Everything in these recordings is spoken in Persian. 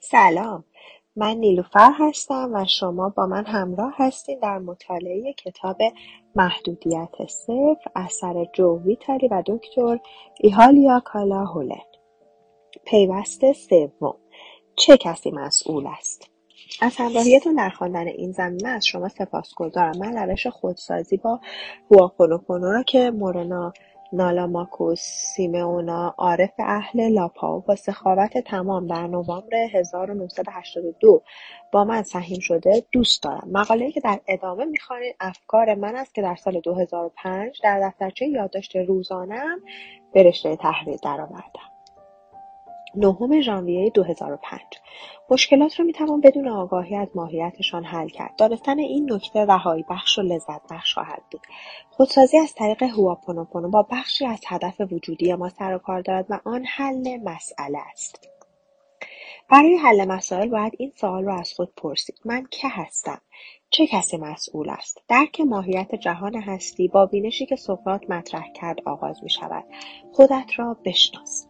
سلام. من نیلوفر هستم و شما با من همراه هستید در مطالعه کتاب محدودیت صفر اثر جو ویتالی و دکتر ایهالیا کالا هولن پیوست سوم. چه کسی مسئول است؟ از همراهیتون در خواندن این زمینه از شما سپاسگزارم من روش خودسازی با هواپونوپونو را که مورنا نالاماکوس سیمئونا عارف اهل لاپائو با سخاوت تمام در نوامبر 1982 با من سهیم شده دوست دارم. مقاله‌ای که در ادامه می‌خوانید افکار من است که در سال 2005 در دفترچه یادداشت روزانه‌ام به رشته تحریر درآوردم. نهم ژانویه 2005 مشکلات را می‌توان بدون آگاهی از ماهیتشان حل کرد. دانستن این نکته رهایی بخش و لذت بخش خواهد بود. خودسازی از طریق هواپونوپونو با بخشی از هدف وجودی ما سر و کار دارد و آن حل مسئله است. برای حل مسائل باید این سوال را از خود پرسید. من که هستم؟ چه کسی مسئول است؟ درک ماهیت جهان هستی با بینشی که سقراط مطرح کرد آغاز می شود خودت را بشناس.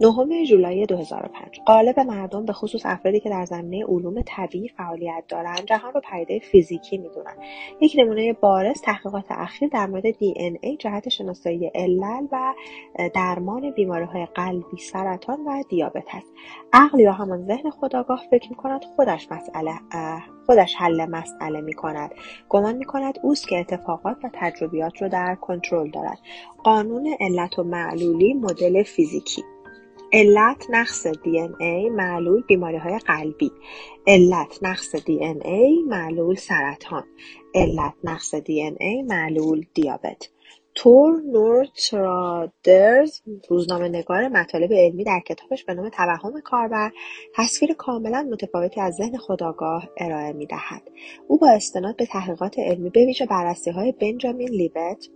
نهم ژولای 2005 قالب مردم به خصوص افرادی که در زمینه علوم طبیعی فعالیت دارند جهان را پدیده فیزیکی می‌دونند یک نمونه بارز تحقیقات اخیر در مورد دی ان ای جهت شناسایی علل و درمان بیماریهای قلبی سرطان و دیابت است. عقل یا همان ذهن خداگاه فکر می‌کند خودش مسئله خودش حل مسئله می کند گمان می کند اوست که اتفاقات و تجربیات رو در کنترل دارد. قانون علت و معلولی مدل فیزیکی. علت نقص ای معلول های قلبی. علت نقص ای معلول سرطان. علت نقص ای معلول دیابت. تور نورترادرز روزنامه نگار مطالب علمی در کتابش به نام توهم کاربر تصویر کاملا متفاوتی از ذهن خداگاه ارائه می دهد. او با استناد به تحقیقات علمی به ویژه بررسی های بنجامین لیبت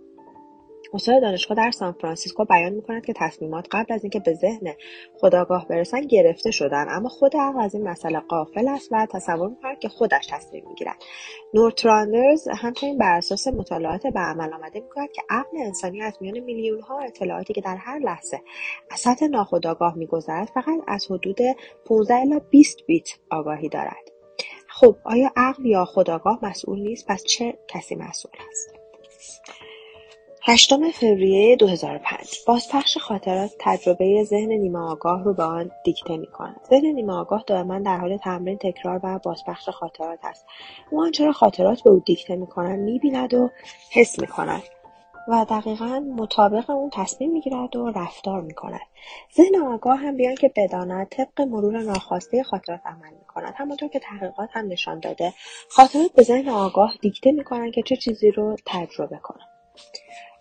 استاد دانشگاه در سانفرانسیسکو بیان می‌کند که تصمیمات قبل از اینکه به ذهن خداگاه برسن گرفته شدن. اما خود عقل از این مسئله قافل است و تصور می‌کند که خودش تصمیم می‌گیرد. نورتراندرز همچنین بر اساس مطالعات به عمل آمده می‌کند که عقل انسانی از میان میلیون ها اطلاعاتی که در هر لحظه از سطح ناخداگاه میگذرد فقط از حدود 15 الی 20 بیت آگاهی دارد. خب آیا عقل یا خداگاه مسئول نیست؟ پس چه کسی مسئول است؟ هشتم فوریه 2005 بازپخش خاطرات تجربه ذهن نیمه آگاه رو به آن دیکته می کند. ذهن نیمه آگاه دائما در حال تمرین تکرار و بازپخش خاطرات است. او آنچه را خاطرات به او دیکته می کند می بیند و حس می کند و دقیقا مطابق اون تصمیم می گیرد و رفتار می کند. ذهن آگاه هم بیان که بداند طبق مرور ناخواسته خاطرات عمل می کند. همانطور که تحقیقات هم نشان داده خاطرات به ذهن آگاه دیکته می کنند که چه چیزی رو تجربه کند.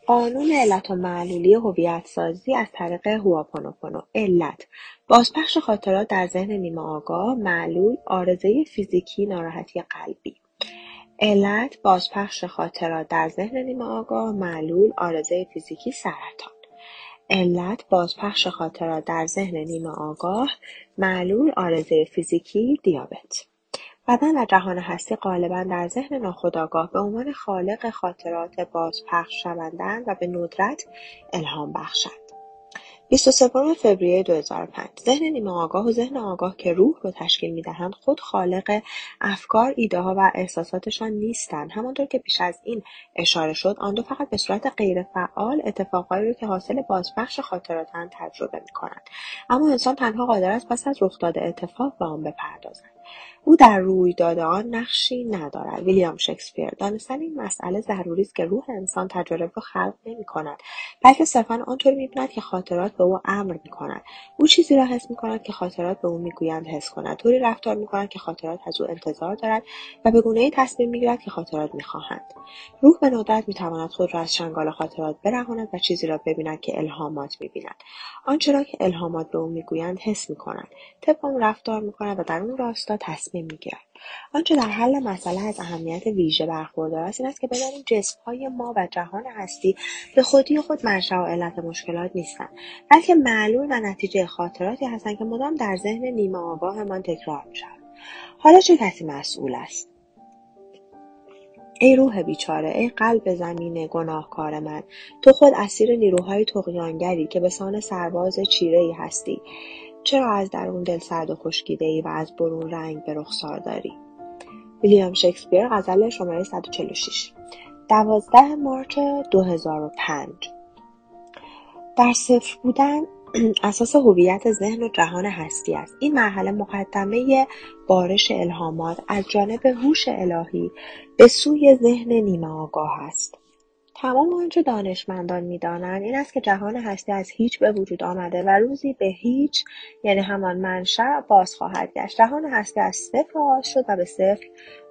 قانون علت و معلولی هویتسازی از طریق هواپونوپونو علت. بازپخش خاطرات در ذهن نیمه آگاه معلول آرزه فیزیکی ناراحتی قلبی. علت بازپخش خاطرات در ذهن نیمه آگاه معلول آرزه فیزیکی سرطان. علت بازپخش خاطرات در ذهن نیمه آگاه معلول آرزه فیزیکی دیابت. بدن و جهان هستی غالبا در ذهن ناخودآگاه به عنوان خالق خاطرات بازپخش شوندهاند و به ندرت الهام بخشند. 23 فوریه 2005 ذهن نیمه آگاه و ذهن آگاه که روح رو تشکیل می‌دهند خود خالق افکار ایدهها و احساساتشان نیستند. همانطور که پیش از این اشاره شد آن دو فقط به صورت غیرفعال اتفاقهایی رو که حاصل بازپخش خاطراتند تجربه می‌کنند. اما انسان تنها قادر است پس از رخ داده اتفاق به آن بپردازد. او در رویداد آن نقشی ندارد. ویلیام شکسپیر دانستن این مسئله ضروری است که روح انسان تجارب را خلق نمی‌کند بلکه صرفا آنطوری می‌بیند که خاطرات به او امر می‌کنند او چیزی را حس می‌کند که خاطرات به او می‌گویند حس کند. طوری رفتار می‌کند که خاطرات از او انتظار دارد و به گونه ای تصمیم می‌گیرد که خاطرات می‌خواهند روح به ندرت می‌تواند خود را از چنگال خاطرات برهاند و چیزی را ببیند که الهامات می‌بیند. آنچه را که الهامات به او می‌گویند حس می‌کند. طبق آن رفتار می‌کند و در اون راستا تصمیم می‌گیرد آنچه در حل مسئله از اهمیت ویژه برخوردار است این است که بدانیم جسمهای ما و جهان هستی به خودی خود منشا و علت مشکلات نیستند بلکه معلول و نتیجه خاطراتی هستند که مدام در ذهن نیمه آگاهمان تکرار می‌شوند حالا چه کسی مسئول است؟ ای روح بیچاره ای قلب زمین گناهکار من. تو خود اسیر نیروهای تقیانگری که به سان سرباز چیره ای هستی. چرا از درون دل سرد و خشکیده ای و از برون رنگ به رخسار داری؟ ویلیام شکسپیر غزل شماره 146 دوازده مارچ 2005 در صفر بودن اساس هویت ذهن و جهان هستی است. این مرحله مقدمه بارش الهامات از جانب هوش الهی به سوی ذهن نیمه آگاه است. تمام آنچه دانشمندان می‌دانند این است که جهان هستی از هیچ به وجود آمده و روزی به هیچ یعنی همان منشأ باز خواهد گشت. جهان هستی از صفر آغاز شد و به صفر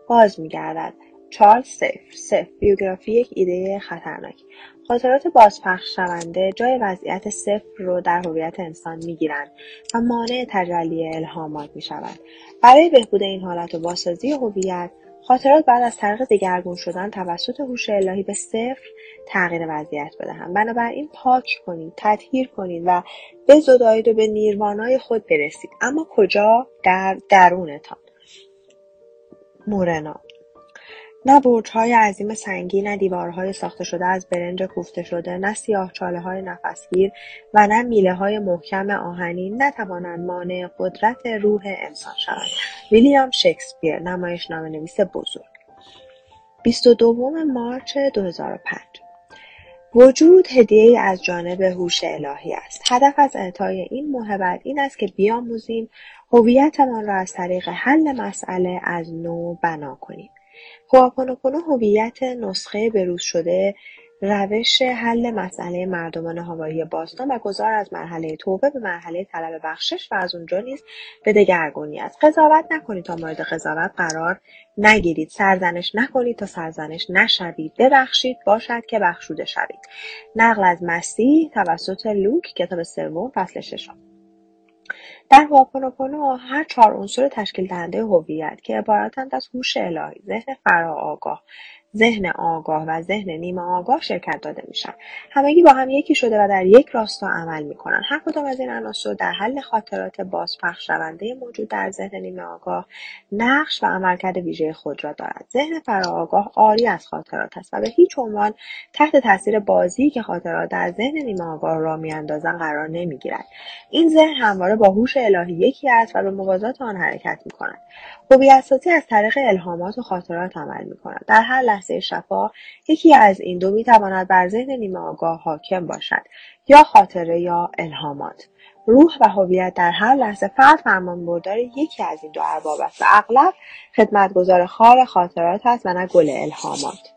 باز میگردد. چارلز سیف سیف بیوگرافی یک ایده خطرناک. خاطرات بازپخش شونده جای وضعیت صفر رو در هویت انسان می‌گیرند و مانع تجلی الهامات می‌شوند. برای بهبود این حالت و بازسازی هویت خاطرات بعد از طریق دگرگون شدن توسط هوش الهی به صفر تغییر وضعیت بدهند بنابراین پاک کنید تطهیر کنید و بزدایید و به نیروانای خود برسید. اما کجا؟ در درونتان. مورنا. نه برج‌های عظیم سنگی، نه دیوارهای ساخته شده از برنج کوفته شده، نه های نفسگیر و نه میله‌های محکم آهنین نتوانند مانع قدرت روح انسان شوند. ویلیام شکسپیر، نمایشنامه‌نویس بزرگ 22 مارچ 2005 وجود هدیه از جانب هوش الهی است. هدف از اعطای این موهبت این است که بیاموزیم هویتمان را از طریق حل مسئله از نو بنا کنیم. هواپونوپونو هویت نسخه بروز شده روش حل مسئله مردمان هوایی باستان و گذار از مرحله توبه به مرحله طلب بخشش و از اونجا نیز به دگرگونی است. قضاوت نکنید تا مورد قضاوت قرار نگیرید. سرزنش نکنید تا سرزنش نشوید. ببخشید باشد که بخشوده شوید. نقل از مسیح توسط لوک کتاب سوم فصل ششم. در هواپونوپونو هر چهار عنصر تشکیل دهنده هویت که عبارتند از هوش الهی ذهن فراآگاه ذهن آگاه و ذهن نیمه آگاه شرکت داده میشن. همگی با هم یکی شده و در یک راستا عمل می‌کنن. هر کدام از این عناصر در حل خاطرات بازپخش شونده موجود در ذهن نیمه آگاه نقش و عملکرد ویژه خود را دارد. ذهن فراآگاه عاری از خاطرات است و به هیچ عنوان تحت تاثیر بازی که خاطرات در ذهن نیمه آگاه را میاندازند قرار نمی‌گیرد. این ذهن همواره با هوش الهی یکی است و به موازات آن حرکت می‌کند. هویتسازی از طریق الهامات و خاطرات عمل می‌کند. در هر شفا یکی از این دو می‌تواند بر ذهن نیمه آگاه حاکم باشد یا خاطره یا الهامات. روح و هویت در هر لحظه فرد فرمانبردار یکی از این دو ارباب است و اغلب خدمتگزار خار خاطرات است و نه گل الهامات.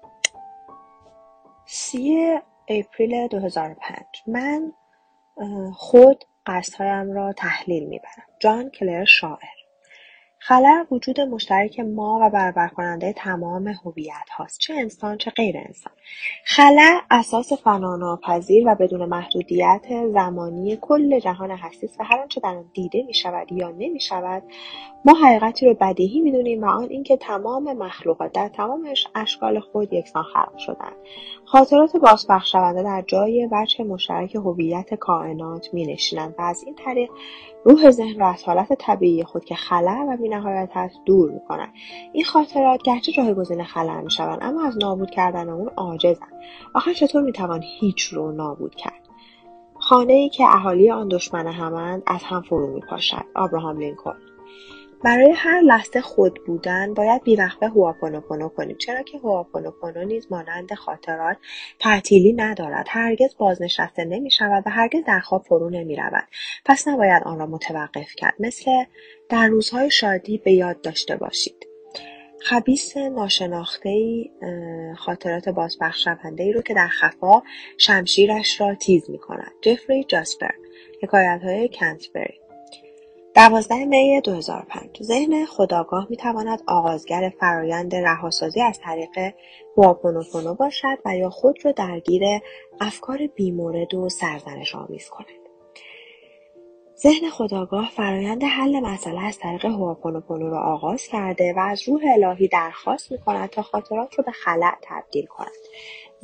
سی اپریل 2005 من خود قصدهایم را تحلیل می‌برم. جان کلر شاعر. خلع وجود مشترک ما و برابر کننده تمام هویت هاست. چه انسان چه غیر انسان. خلع اساس فناناپذیر و بدون محدودیت زمانی کل جهان هستی است و هر آنچه در آن دیده می شود یا نمی شود ما حقیقتی رو بدیهی می‌دونیم و آن اینکه تمام مخلوقات در تمام اشکال خود یکسان خلق شدند خاطرات بازپخش شونده در جای وجه مشترک هویت کائنات می نشینند و از این طریق روح ذهن را از حالت طبیعی خود که خلع و بینهایت هست دور می‌کنند این خاطرات گرچه جایگزین خلع می‌شوند اما از نابود کردن اون عاجزند. آخر چطور می‌توان هیچ رو نابود کرد؟ خانه ای که اهالی آن دشمن همند از هم فرو میپاشد. آبراهام لینکلن. برای هر لحظه خود بودن باید بیوقفه هواپونوپونو کنیم. چرا که هواپونوپونو نیز مانند خاطرات تعطیلی ندارد. هرگز بازنشسته نمی شود و هرگز در خواب فرو نمی رود پس نباید آن را متوقف کرد. مثل در روزهای شادی به یاد داشته باشید. خبیس ناشناخته ای خاطرات بازبخش شونده ای رو که در خفا شمشیرش را تیز می کند جفری جاسپر حکایت های کنتبری. دوازده می 2005 ذهن خودآگاه می‌تواند آغازگر فرایند رهاسازی از طریق هواپونوپونو باشد و یا خود را درگیر افکار بیمورد و سرزنش آمیز کند. ذهن خودآگاه فرایند حل مسئله از طریق هواپونوپونو را آغاز کرده و از روح الهی درخواست می کند تا خاطرات را به خلع تبدیل کند.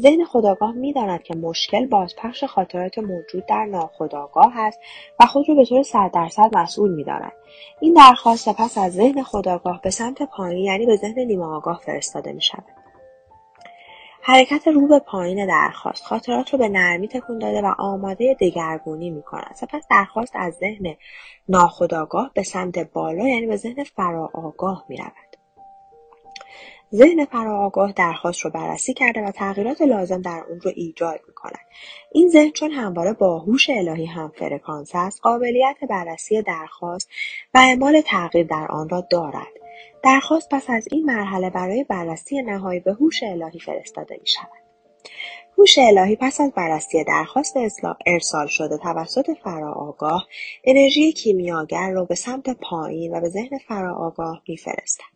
ذهن خودآگاه می‌داند که مشکل بازپخش خاطرات موجود در ناخودآگاه است و خود را به طور صد درصد مسئول می‌داند. این درخواست سپس از ذهن خودآگاه به سمت پایین یعنی به ذهن نیمه آگاه فرستاده می شود. حرکت رو به پایین درخواست. خاطرات رو به نرمی تکون داده و آماده دگرگونی می‌کند. سپس درخواست از ذهن ناخودآگاه به سمت بالا یعنی به ذهن فراآگاه می‌رود. ذهن فراآگاه درخواست رو بررسی کرده و تغییرات لازم در اون رو ایجاد می کند. این ذهن چون همواره با هوش الهی هم فرکانس است قابلیت بررسی درخواست و اعمال تغییر در آن را دارد درخواست پس از این مرحله برای بررسی نهایی به هوش الهی فرستاده می شود. هوش الهی پس از بررسی درخواست ارسال شده توسط فراآگاه انرژی کیمیاگر را به سمت پایین و به ذهن فراآگاه میفرستد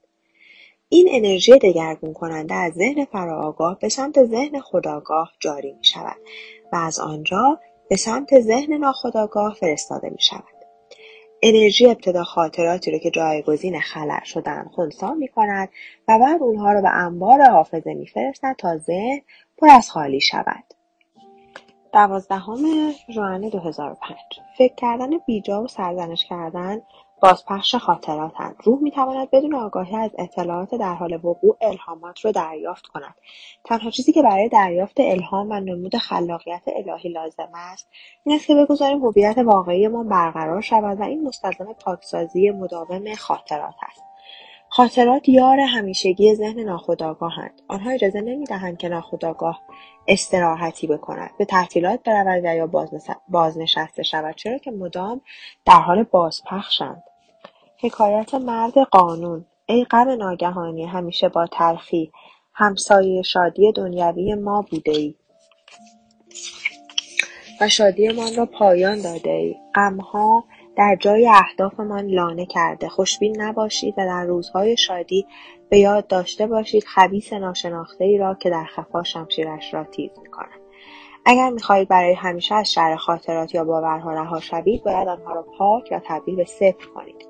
این انرژی دگرگون کننده از ذهن فراآگاه به سمت ذهن خداگاه جاری می شود و از آنجا به سمت ذهن ناخداگاه فرستاده می شود. انرژی ابتدا خاطراتی رو که جایگزین خلع شدن خونسا می کند و بعد اونها رو به انبار حافظه می فرستد تا ذهن پر از خالی شود. دوازدهم ژوئن 2005 فکر کردن بیجا و سرزنش کردن بازپخش خاطراتند روح می‌تواند بدون آگاهی از اطلاعات در حال وقوع الهامات را دریافت کند. تنها چیزی که برای دریافت الهام و نمود خلاقیت الهی لازم است این است که بگذاریم هویت واقعیمان برقرار شود و این مستلزم پاکسازی مداوم خاطرات است. خاطرات یار همیشگی ذهن ناخودآگاهند آنها اجازه نمی‌دهند که ناخودآگاه استراحتی بکند به تعطیلات برود یا بازنشسته شود چرا که مدام در حال بازپخشند. حکایت مرد قانون. ای غم ناگهانی همیشه با تلخی. همسایه شادی دنیوی ما بوده ای و شادیمان را پایان داده ای غمها در جای اهدافمان لانه کرده. خوشبین نباشید و در روزهای شادی به یاد داشته باشید خبیث ای را که در خفا شمشیرش را تیز می‌کند. اگر می‌خواهید برای همیشه از شر خاطرات یا باورها رها شوید باید آنها را پاک و تبدیل به صفر کنید.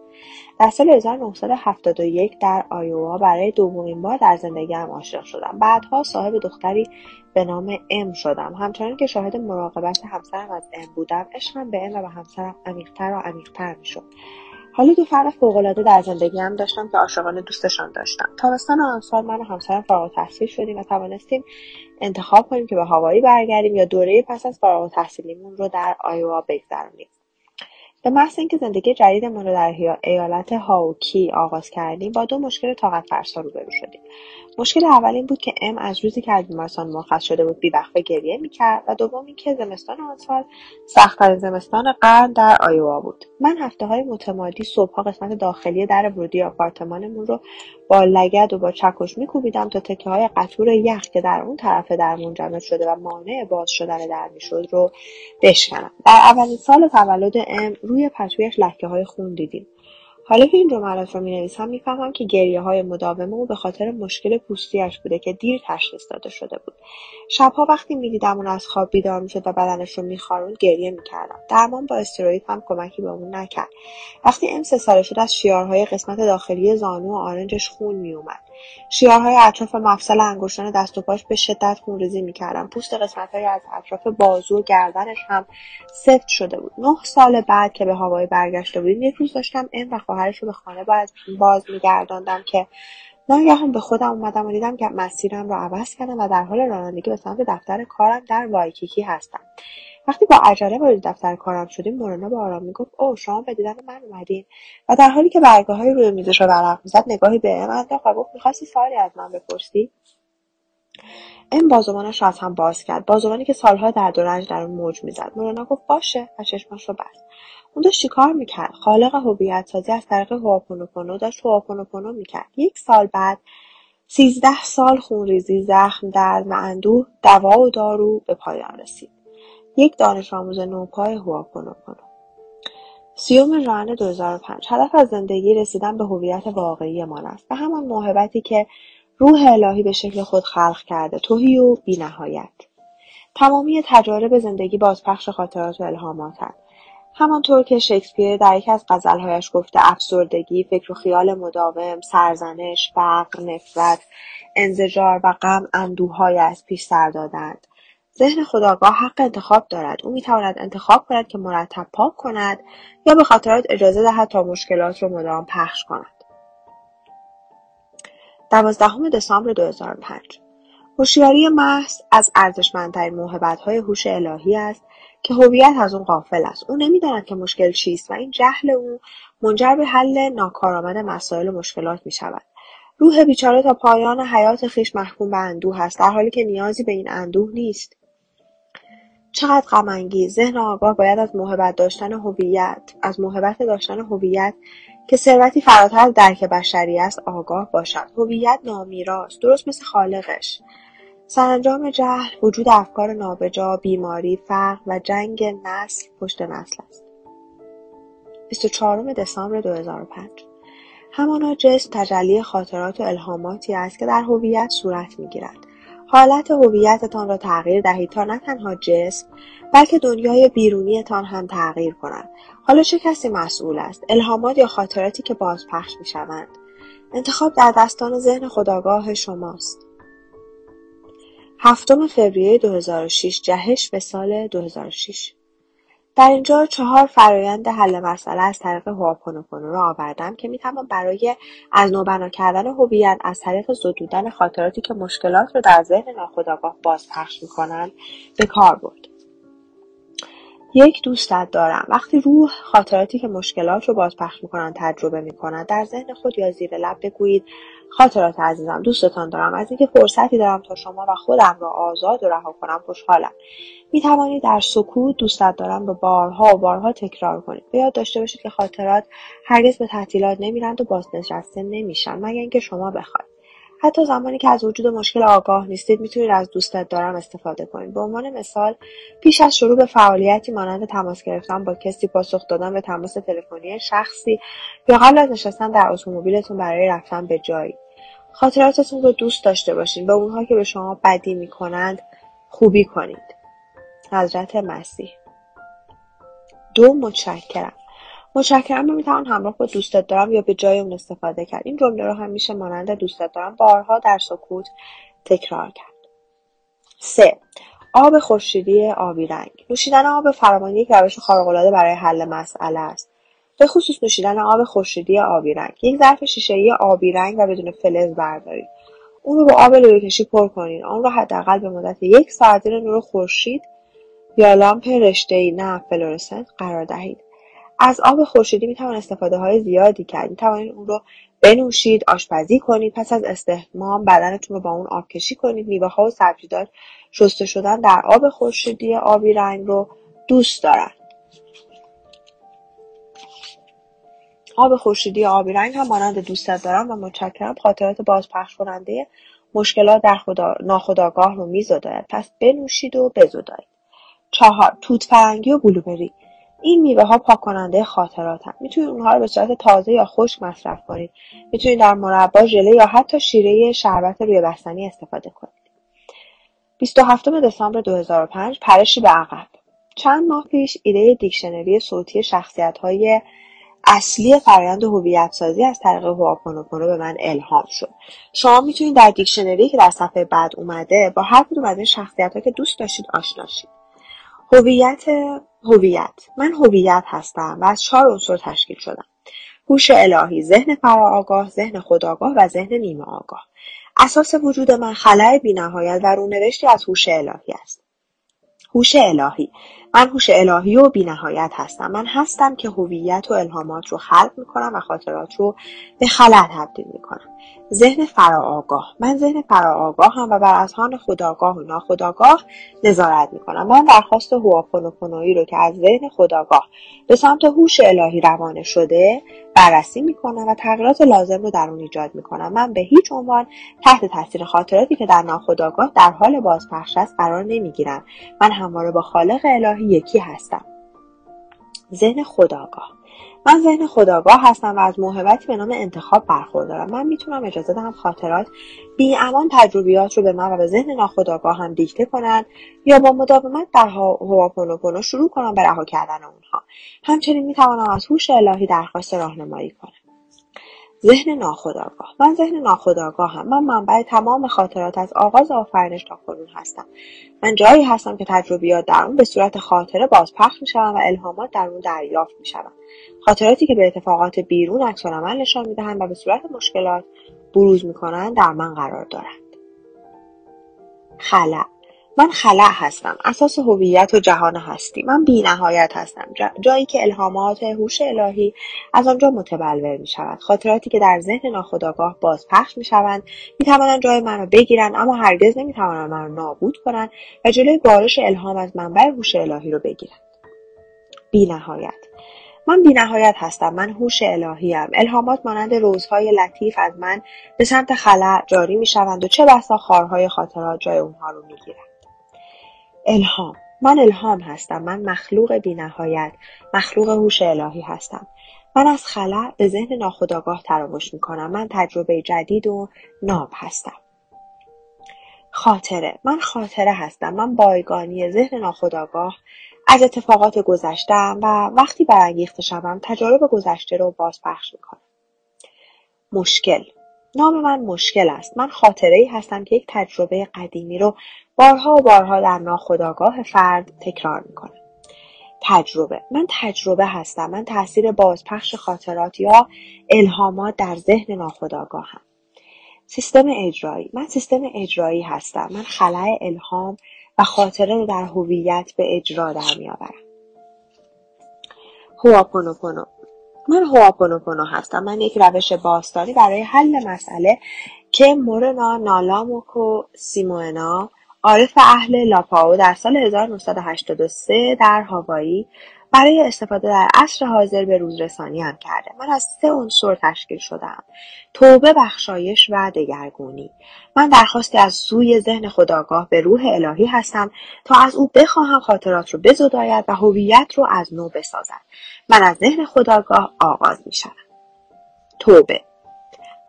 در سال 1971 در آیووا برای دومین بار در زندگیم عاشق شدم. بعدها صاحب دختری به نام ام شدم. همچنان که شاهد مراقبت همسرم از ام بودم، عشقم به ام و به همسرم عمیقتر و عمیقتر می‌شد. حالا دو فرد فوقالعاده در زندگیم داشتم که عاشقانه دوستشان داشتم تابستان آن سال من و همسرم فارغ تحصیل شدیم و توانستیم انتخاب کنیم که به هوایی برگردیم یا دوره پس از فارغ تحصیلیمون رو در آیوا بگذرونیم به محض اینکه زندگی جدیدمان را در ایالت هاوکی آغاز کردیم با دو مشکل طاقت فرسا روبرو شدیم. مشکل اول این بود که ام از روزی که از بیمارستان مرخص شده بود بیوقفه گریه می‌کرد و دوم اینکه زمستان آن سال سختترین زمستان قرن در آیوا بود. من هفته های متمادی صبحها قسمت داخلی در ورودی آپارتمانمون رو با لگد و با چکش میکوبیدم تا تکه های قطور یخ که در اون طرف در منجمد شده و مانع باز شدن در می‌شد رو بشکنم. در اولین سال تولد ام روی پتویش لکه های خون دیدیم. حالا که این جملات رو می‌نویسم می‌فهمم که گریه های مداوم او به خاطر مشکل پوستیش بوده که دیر تشخیص داده شده بود. شبها وقتی می‌دیدم اون از خواب بیدار می‌شد و بدنش رو میخاروند گریه می‌کردم. درمان با استروئید هم کمکی به اون نکرد. وقتی ام سه ساله شد از شیارهای قسمت داخلی زانو و آرنجش خون میومد شیارهای اطراف مفصل انگشتان دست و پاش به شدت خونریزی می‌کردن. پوست قسمتهایی از اطراف بازو و گردنش هم سفت شده بود. نه سال بعد که به هوایی برگشته بودیم یک روز داشتم ام و خواهرش رو به خانه باز, باز میگرداندم که ناگهان به خودم اومدم و دیدم که مسیرم رو عوض کردم و در حال رانندگی به سمت دفتر کارم در وایکیکی هستم. وقتی با عجله وارد دفتر کارم شدیم مورانا با آرامی گفت او شما به دیدن من اومدین. و در حالی که برگه های روی میزش رو ورق می‌زد نگاهی به ام انداخت و گفت می‌خواستی سوالی از من بپرسی؟ ام بازوانش را از هم باز کرد. بازوانی که سالها در و رنج در اون موج می‌زد. مورانا گفت باشه. و چشماش رو بست. اون داشت چیکار می‌کرد؟ خالق هویت سازی از طریق هواپونوپونو داشت هواپونوپونو می‌کرد. یک سال بعد سیزده سال خونریزی زخم درد و اندوه دوا و دارو به پایان رسید. یک دانش آموز نوپای هواپونوپونو سیوم ژوئن 2005 هدف از زندگی رسیدن به هویت واقعیمان است. به همان موهبتی که روح الهی به شکل خود خلق کرده توهی و بینهایت. تمامی تجارب زندگی بازپخش خاطرات و الهاماتند همانطور که شکسپیر در یکی از غزلهایش گفته افسردگی فکر و خیال مداوم سرزنش فقر نفرت انزجار و غم اندوههای از پیش سر دادند. ذهن خداگاه حق انتخاب دارد. او می‌تواند انتخاب کند که مرتب پاک کند یا به خاطرات اجازه دهد تا مشکلات را مدام پخش کند. دوازدهم دسامبر 2005 هوشیاری محض از ارزشمندترین موهبتهای هوش الهی است که هویت از اون غافل است. او نمی‌داند که مشکل چیست و این جهل او منجر به حل ناکارآمد مسائل و مشکلات می شود. روح بیچاره تا پایان حیات خیش محکوم به اندوه است در حالی که نیازی به این اندوه نیست. چقدر غمانگیز. ذهن آگاه باید از موهبت داشتن هویت از موهبت داشتن هویت که ثروتی فراتر از درک بشری است آگاه باشد. هویت نامیراست درست مثل خالقش. سرانجام جهل وجود افکار نابجا بیماری فقر و جنگ نسل پشت نسل است. 24 دسامبر 2005 همانا جسم تجلی خاطرات و الهاماتی است که در هویت صورت می‌گیرد. حالت هویتتان را تغییر دهید تا نه تنها جسم بلکه دنیای بیرونیتان هم تغییر کند. حالا چه کسی مسئول است؟ الهامات یا خاطراتی که بازپخش می‌شوند؟ انتخاب در دستان ذهن خداگاه شماست. هفتم فوریه 2006 جهش به سال 2006 در اینجا چهار فرایند حل مسئله از طریق هواپونوپونو را آوردم که می‌توان برای از نو بنا کردن هویت از طریق زدودن خاطراتی که مشکلات را در ذهن ناخودآگاه بازپخش می‌کنند به کار برد. یک دوستت دارم. وقتی روح خاطراتی که مشکلات رو بازپخش می‌کنند تجربه می‌کند در ذهن خود یا زیر لب بگویید خاطرات عزیزم دوستتان دارم. از اینکه فرصتی دارم تا شما و خودم را آزاد و رها کنم خوشحالم. می توانید در سکوت دوستت دارم رو بارها و بارها تکرار کنید. به یاد داشته باشید که خاطرات هرگز به تعطیلات نمیرند و بازنشسته نمیشن مگر اینکه شما بخواید. حتی زمانی که از وجود مشکل آگاه نیستید می‌تونید از دوستت دارم استفاده کنید. به عنوان مثال پیش از شروع به فعالیتی مانند تماس گرفتن با کسی پاسخ دادن به تماس تلفنی شخصی یا قبل از نشستن در اتومبیلتون برای رفتن به جایی. خاطراتتون رو دوست داشته باشید به اونها که به شما بدی می‌کنند خوبی کنید. حضرت مسیح. دو متشکرم. متشکرم رو می‌توان همراه با دوستت دارم یا به جای اون استفاده کرد. این جمله رو هم میشه مانند دوستت دارم بارها در سکوت تکرار کرد. سه آب خورشیدی آبی رنگ. نوشیدن آب فراوانی یک روش خارق‌العاده برای حل مسئله است. به خصوص نوشیدن آب خورشیدی آبی رنگ. یک ظرف شیشهای آبی رنگ و بدون فلز بردارید. اون رو با آب لوله پر کنید. آن را حداقل به مدت یک ساعت زیر نور خورشید یا لامپ رشتهای نه فلورسنت قرار دهید. از آب خورشیدی می‌توان استفاده های زیادی کرد. می‌توانید اون رو بنوشید آشپزی کنید پس از استحمام بدنتون رو با اون آب کشی کنید. میوه ها و سبزیجات شسته شدن در آب خورشیدی آبی رنگ رو دوست دارن. آب خورشیدی آبی رنگ هم مانند دوستت دارم و متشکرم. خاطرات بازپخش کننده مشکلات در خدا... ناخداگاه رو میزداید. پس بنوشید و بزدایید چهار توت فرنگی و بلوبری. این میوه ها پاک کننده خاطراتن. می‌تونید اونها رو به صورت تازه یا خشک مصرف کنید. می‌تونید در مربا ژله یا حتی شیره شربت روی بستنی استفاده کنید. 27 دسامبر 2005 پرشی به عقب. چند ماه پیش ایده دیکشنری صوتی شخصیت های اصلی فرایند هویت سازی از طریق هواپونوپونو به من الهام شد. شما می‌تونید در دیکشنری که در صفحه بعد اومده با هر کدوم از این شخصیت ها که دوست داشتید آشنا شید. هویت هویت. من هویت هستم و از چهار عنصر تشکیل شدم. هوش الهی ذهن فراآگاه ذهن خودآگاه و ذهن نیمه آگاه اساس وجود من خلای بینهایت و رونوشتی از هوش الهی است. هوش الهی. من هوش الهی و بینهایت هستم. من هستم که هویت و الهامات رو خلق می‌کنم و خاطرات رو به خلع تبدیل می‌کنم. ذهن فراآگاه. من ذهن هم و بر اذهان خداگاه و ناخداگاه نظارت می‌کنم. من درخواست هواپونوپونویی رو که از ذهن خداگاه به سمت هوش الهی روانه شده بررسی می‌کنم و تغییرات لازم رو در اون ایجاد می‌کنم من به هیچ عنوان تحت تاثیر خاطراتی که در ناخداگاه در حال بازپخش است قرار نمی‌گیرم. من همواره با خالق الهی یکی هستم. ذهن خداگاه من ذهن خداگاه هستم و از موهبتی به نام انتخاب برخوردارم. من می‌تونم اجازه دهم خاطرات بی امان تجربیات رو به من و به ذهن ناخداگاه هم دیکته کنند یا با مداومت در هواپونوپونو شروع کنم به رها کردن اونها. همچنین می‌توانم از هوش الهی درخواست راهنمایی کنم. ذهن ناخداگاه من ذهن ناخداگاه هم من منبع تمام خاطرات از آغاز آفرینش تا کنون هستم. من جایی هستم که تجربیات در اون به صورت خاطره بازپخش می‌شوند و الهامات در اون دریافت می‌شوند خاطراتی که به اتفاقات بیرون عکسالعمل نشان می‌دهند و به صورت مشکلات بروز می‌کنند در من قرار دارند. خلع. من خلع هستم. اساس هویت و جهان هستی. من بی نهایت هستم جایی که الهامات هوش الهی از آنجا متبلور می شود خاطراتی که در ذهن ناخودآگاه باز پخش می شوند می توانند جای من را بگیرند اما هرگز نمی توانند من را نابود کنند و جلوی بارش الهام از منبع هوش الهی را بگیرند. بی نهایت من بی نهایت هستم. من هوش الهیم. الهامات مانند روزهای لطیف از من به سمت خلع جاری می شوند و چه بسا خارهای خاطرات جای اونها رو می گیرند الهام. من الهام هستم. من مخلوق بینهایت مخلوق هوش الهی هستم. من از خلع به ذهن ناخودآگاه تراوش می‌کنم. من تجربه جدید و ناب هستم. خاطره. من خاطره هستم. من بایگانی ذهن ناخودآگاه از اتفاقات گذشتم و وقتی برانگیخته شوم تجارب گذشته رو بازپخش می‌کنم. مشکل. نام من مشکل است. من خاطره ای هستم که یک تجربه قدیمی رو بارها و بارها در ناخودآگاه فرد تکرار می‌کنم. تجربه. من تجربه هستم. من تاثیر بازپخش خاطرات یا الهامات در ذهن ناخودآگاهم. سیستم اجرایی. من سیستم اجرایی هستم. من خلع الهام و خاطره رو در هویت به اجرا در میآورم. هواپونوپونو. من هواپونوپونو هستم. من یک روش باستانی برای حل مسئله که مورنا نالاموکو سیمونا عارف اهل لاپائو در سال 1983 در هاوایی برای استفاده در عصر حاضر به روزرسانی هم کرده. من از سه عنصر تشکیل شدم. توبه بخشایش و دگرگونی. من درخواستی از سوی ذهن خداگاه به روح الهی هستم تا از او بخواهم خاطرات رو بزداید و هویت رو از نو بسازد. من از ذهن خداگاه آغاز می شدم. توبه.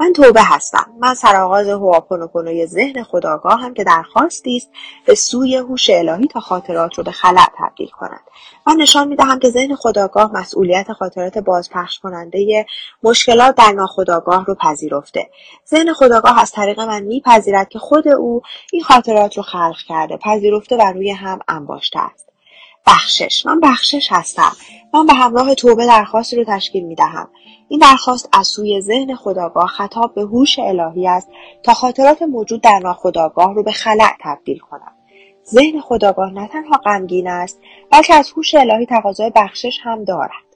من توبه هستم. من سرآغاز هواپونوپونوی ذهن خداگاه هم که درخواستی است به سوی هوش الهی تا خاطرات رو به خلع تبدیل کند. من نشان می‌دهم که ذهن خداگاه مسئولیت خاطرات بازپخش کننده مشکلات در ناخداگاه رو پذیرفته. ذهن خداگاه از طریق من میپذیرد که خود او این خاطرات رو خلق کرده پذیرفته و روی هم انباشته است. بخشش. من بخشش هستم. من به همراه توبه درخواستی رو تشکیل می دهم. این درخواست از سوی ذهن خداگاه خطاب به هوش الهی است تا خاطرات موجود در ناخداگاه رو به خلع تبدیل کنم. ذهن خداگاه نه تنها غمگین است بلکه از هوش الهی تقاضای بخشش هم دارد.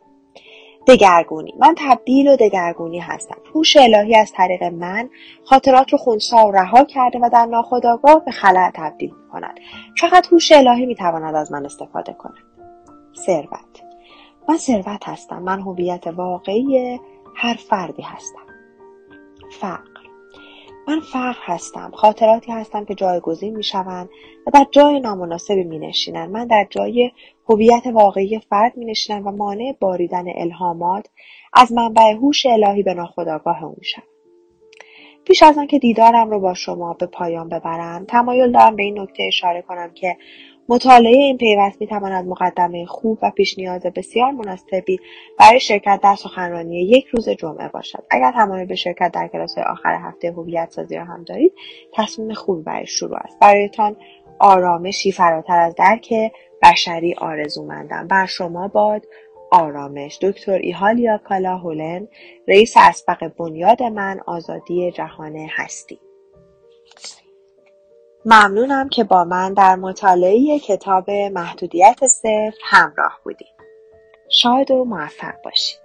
دگرگونی. من تبدیل و دگرگونی هستم. هوش الهی از طریق من خاطرات رو خونسا و رها کرده و در ناخداگاه به خلع تبدیل می کند فقط هوش الهی می تواند از من استفاده کند. ثروت. من ثروت هستم. من هویت واقعی هر فردی هستم. فقر. من فقر هستم خاطراتی هستم که جایگزین می شوند و در جای نامناسبی می نشینند من در جای هویت واقعی فرد می نشینم و مانع باریدن الهامات از منبع هوش الهی به ناخودآگاه او شوم پیش از آنکه دیدارم رو با شما به پایان ببرم تمایل دارم به این نکته اشاره کنم که مطالعه این پیوست می‌تواند مقدمه خوب و پیش نیاز بسیار مناسبی برای شرکت در سخنرانی یک روز جمعه باشد. اگر تمایل به شرکت در کلاس آخر هفته هویت سازی را هم دارید تصمیم خوبی برای شروع است. برایتان آرامشی فراتر از درک بشری آرزومندم. بر شما باد آرامش. دکتر ایهالیا کالا هولن رئیس اسبق بنیاد من آزادی جهان هستی. ممنونم که با من در مطالعه کتاب محدودیت صفر همراه بودید. شاد و موفق باشید.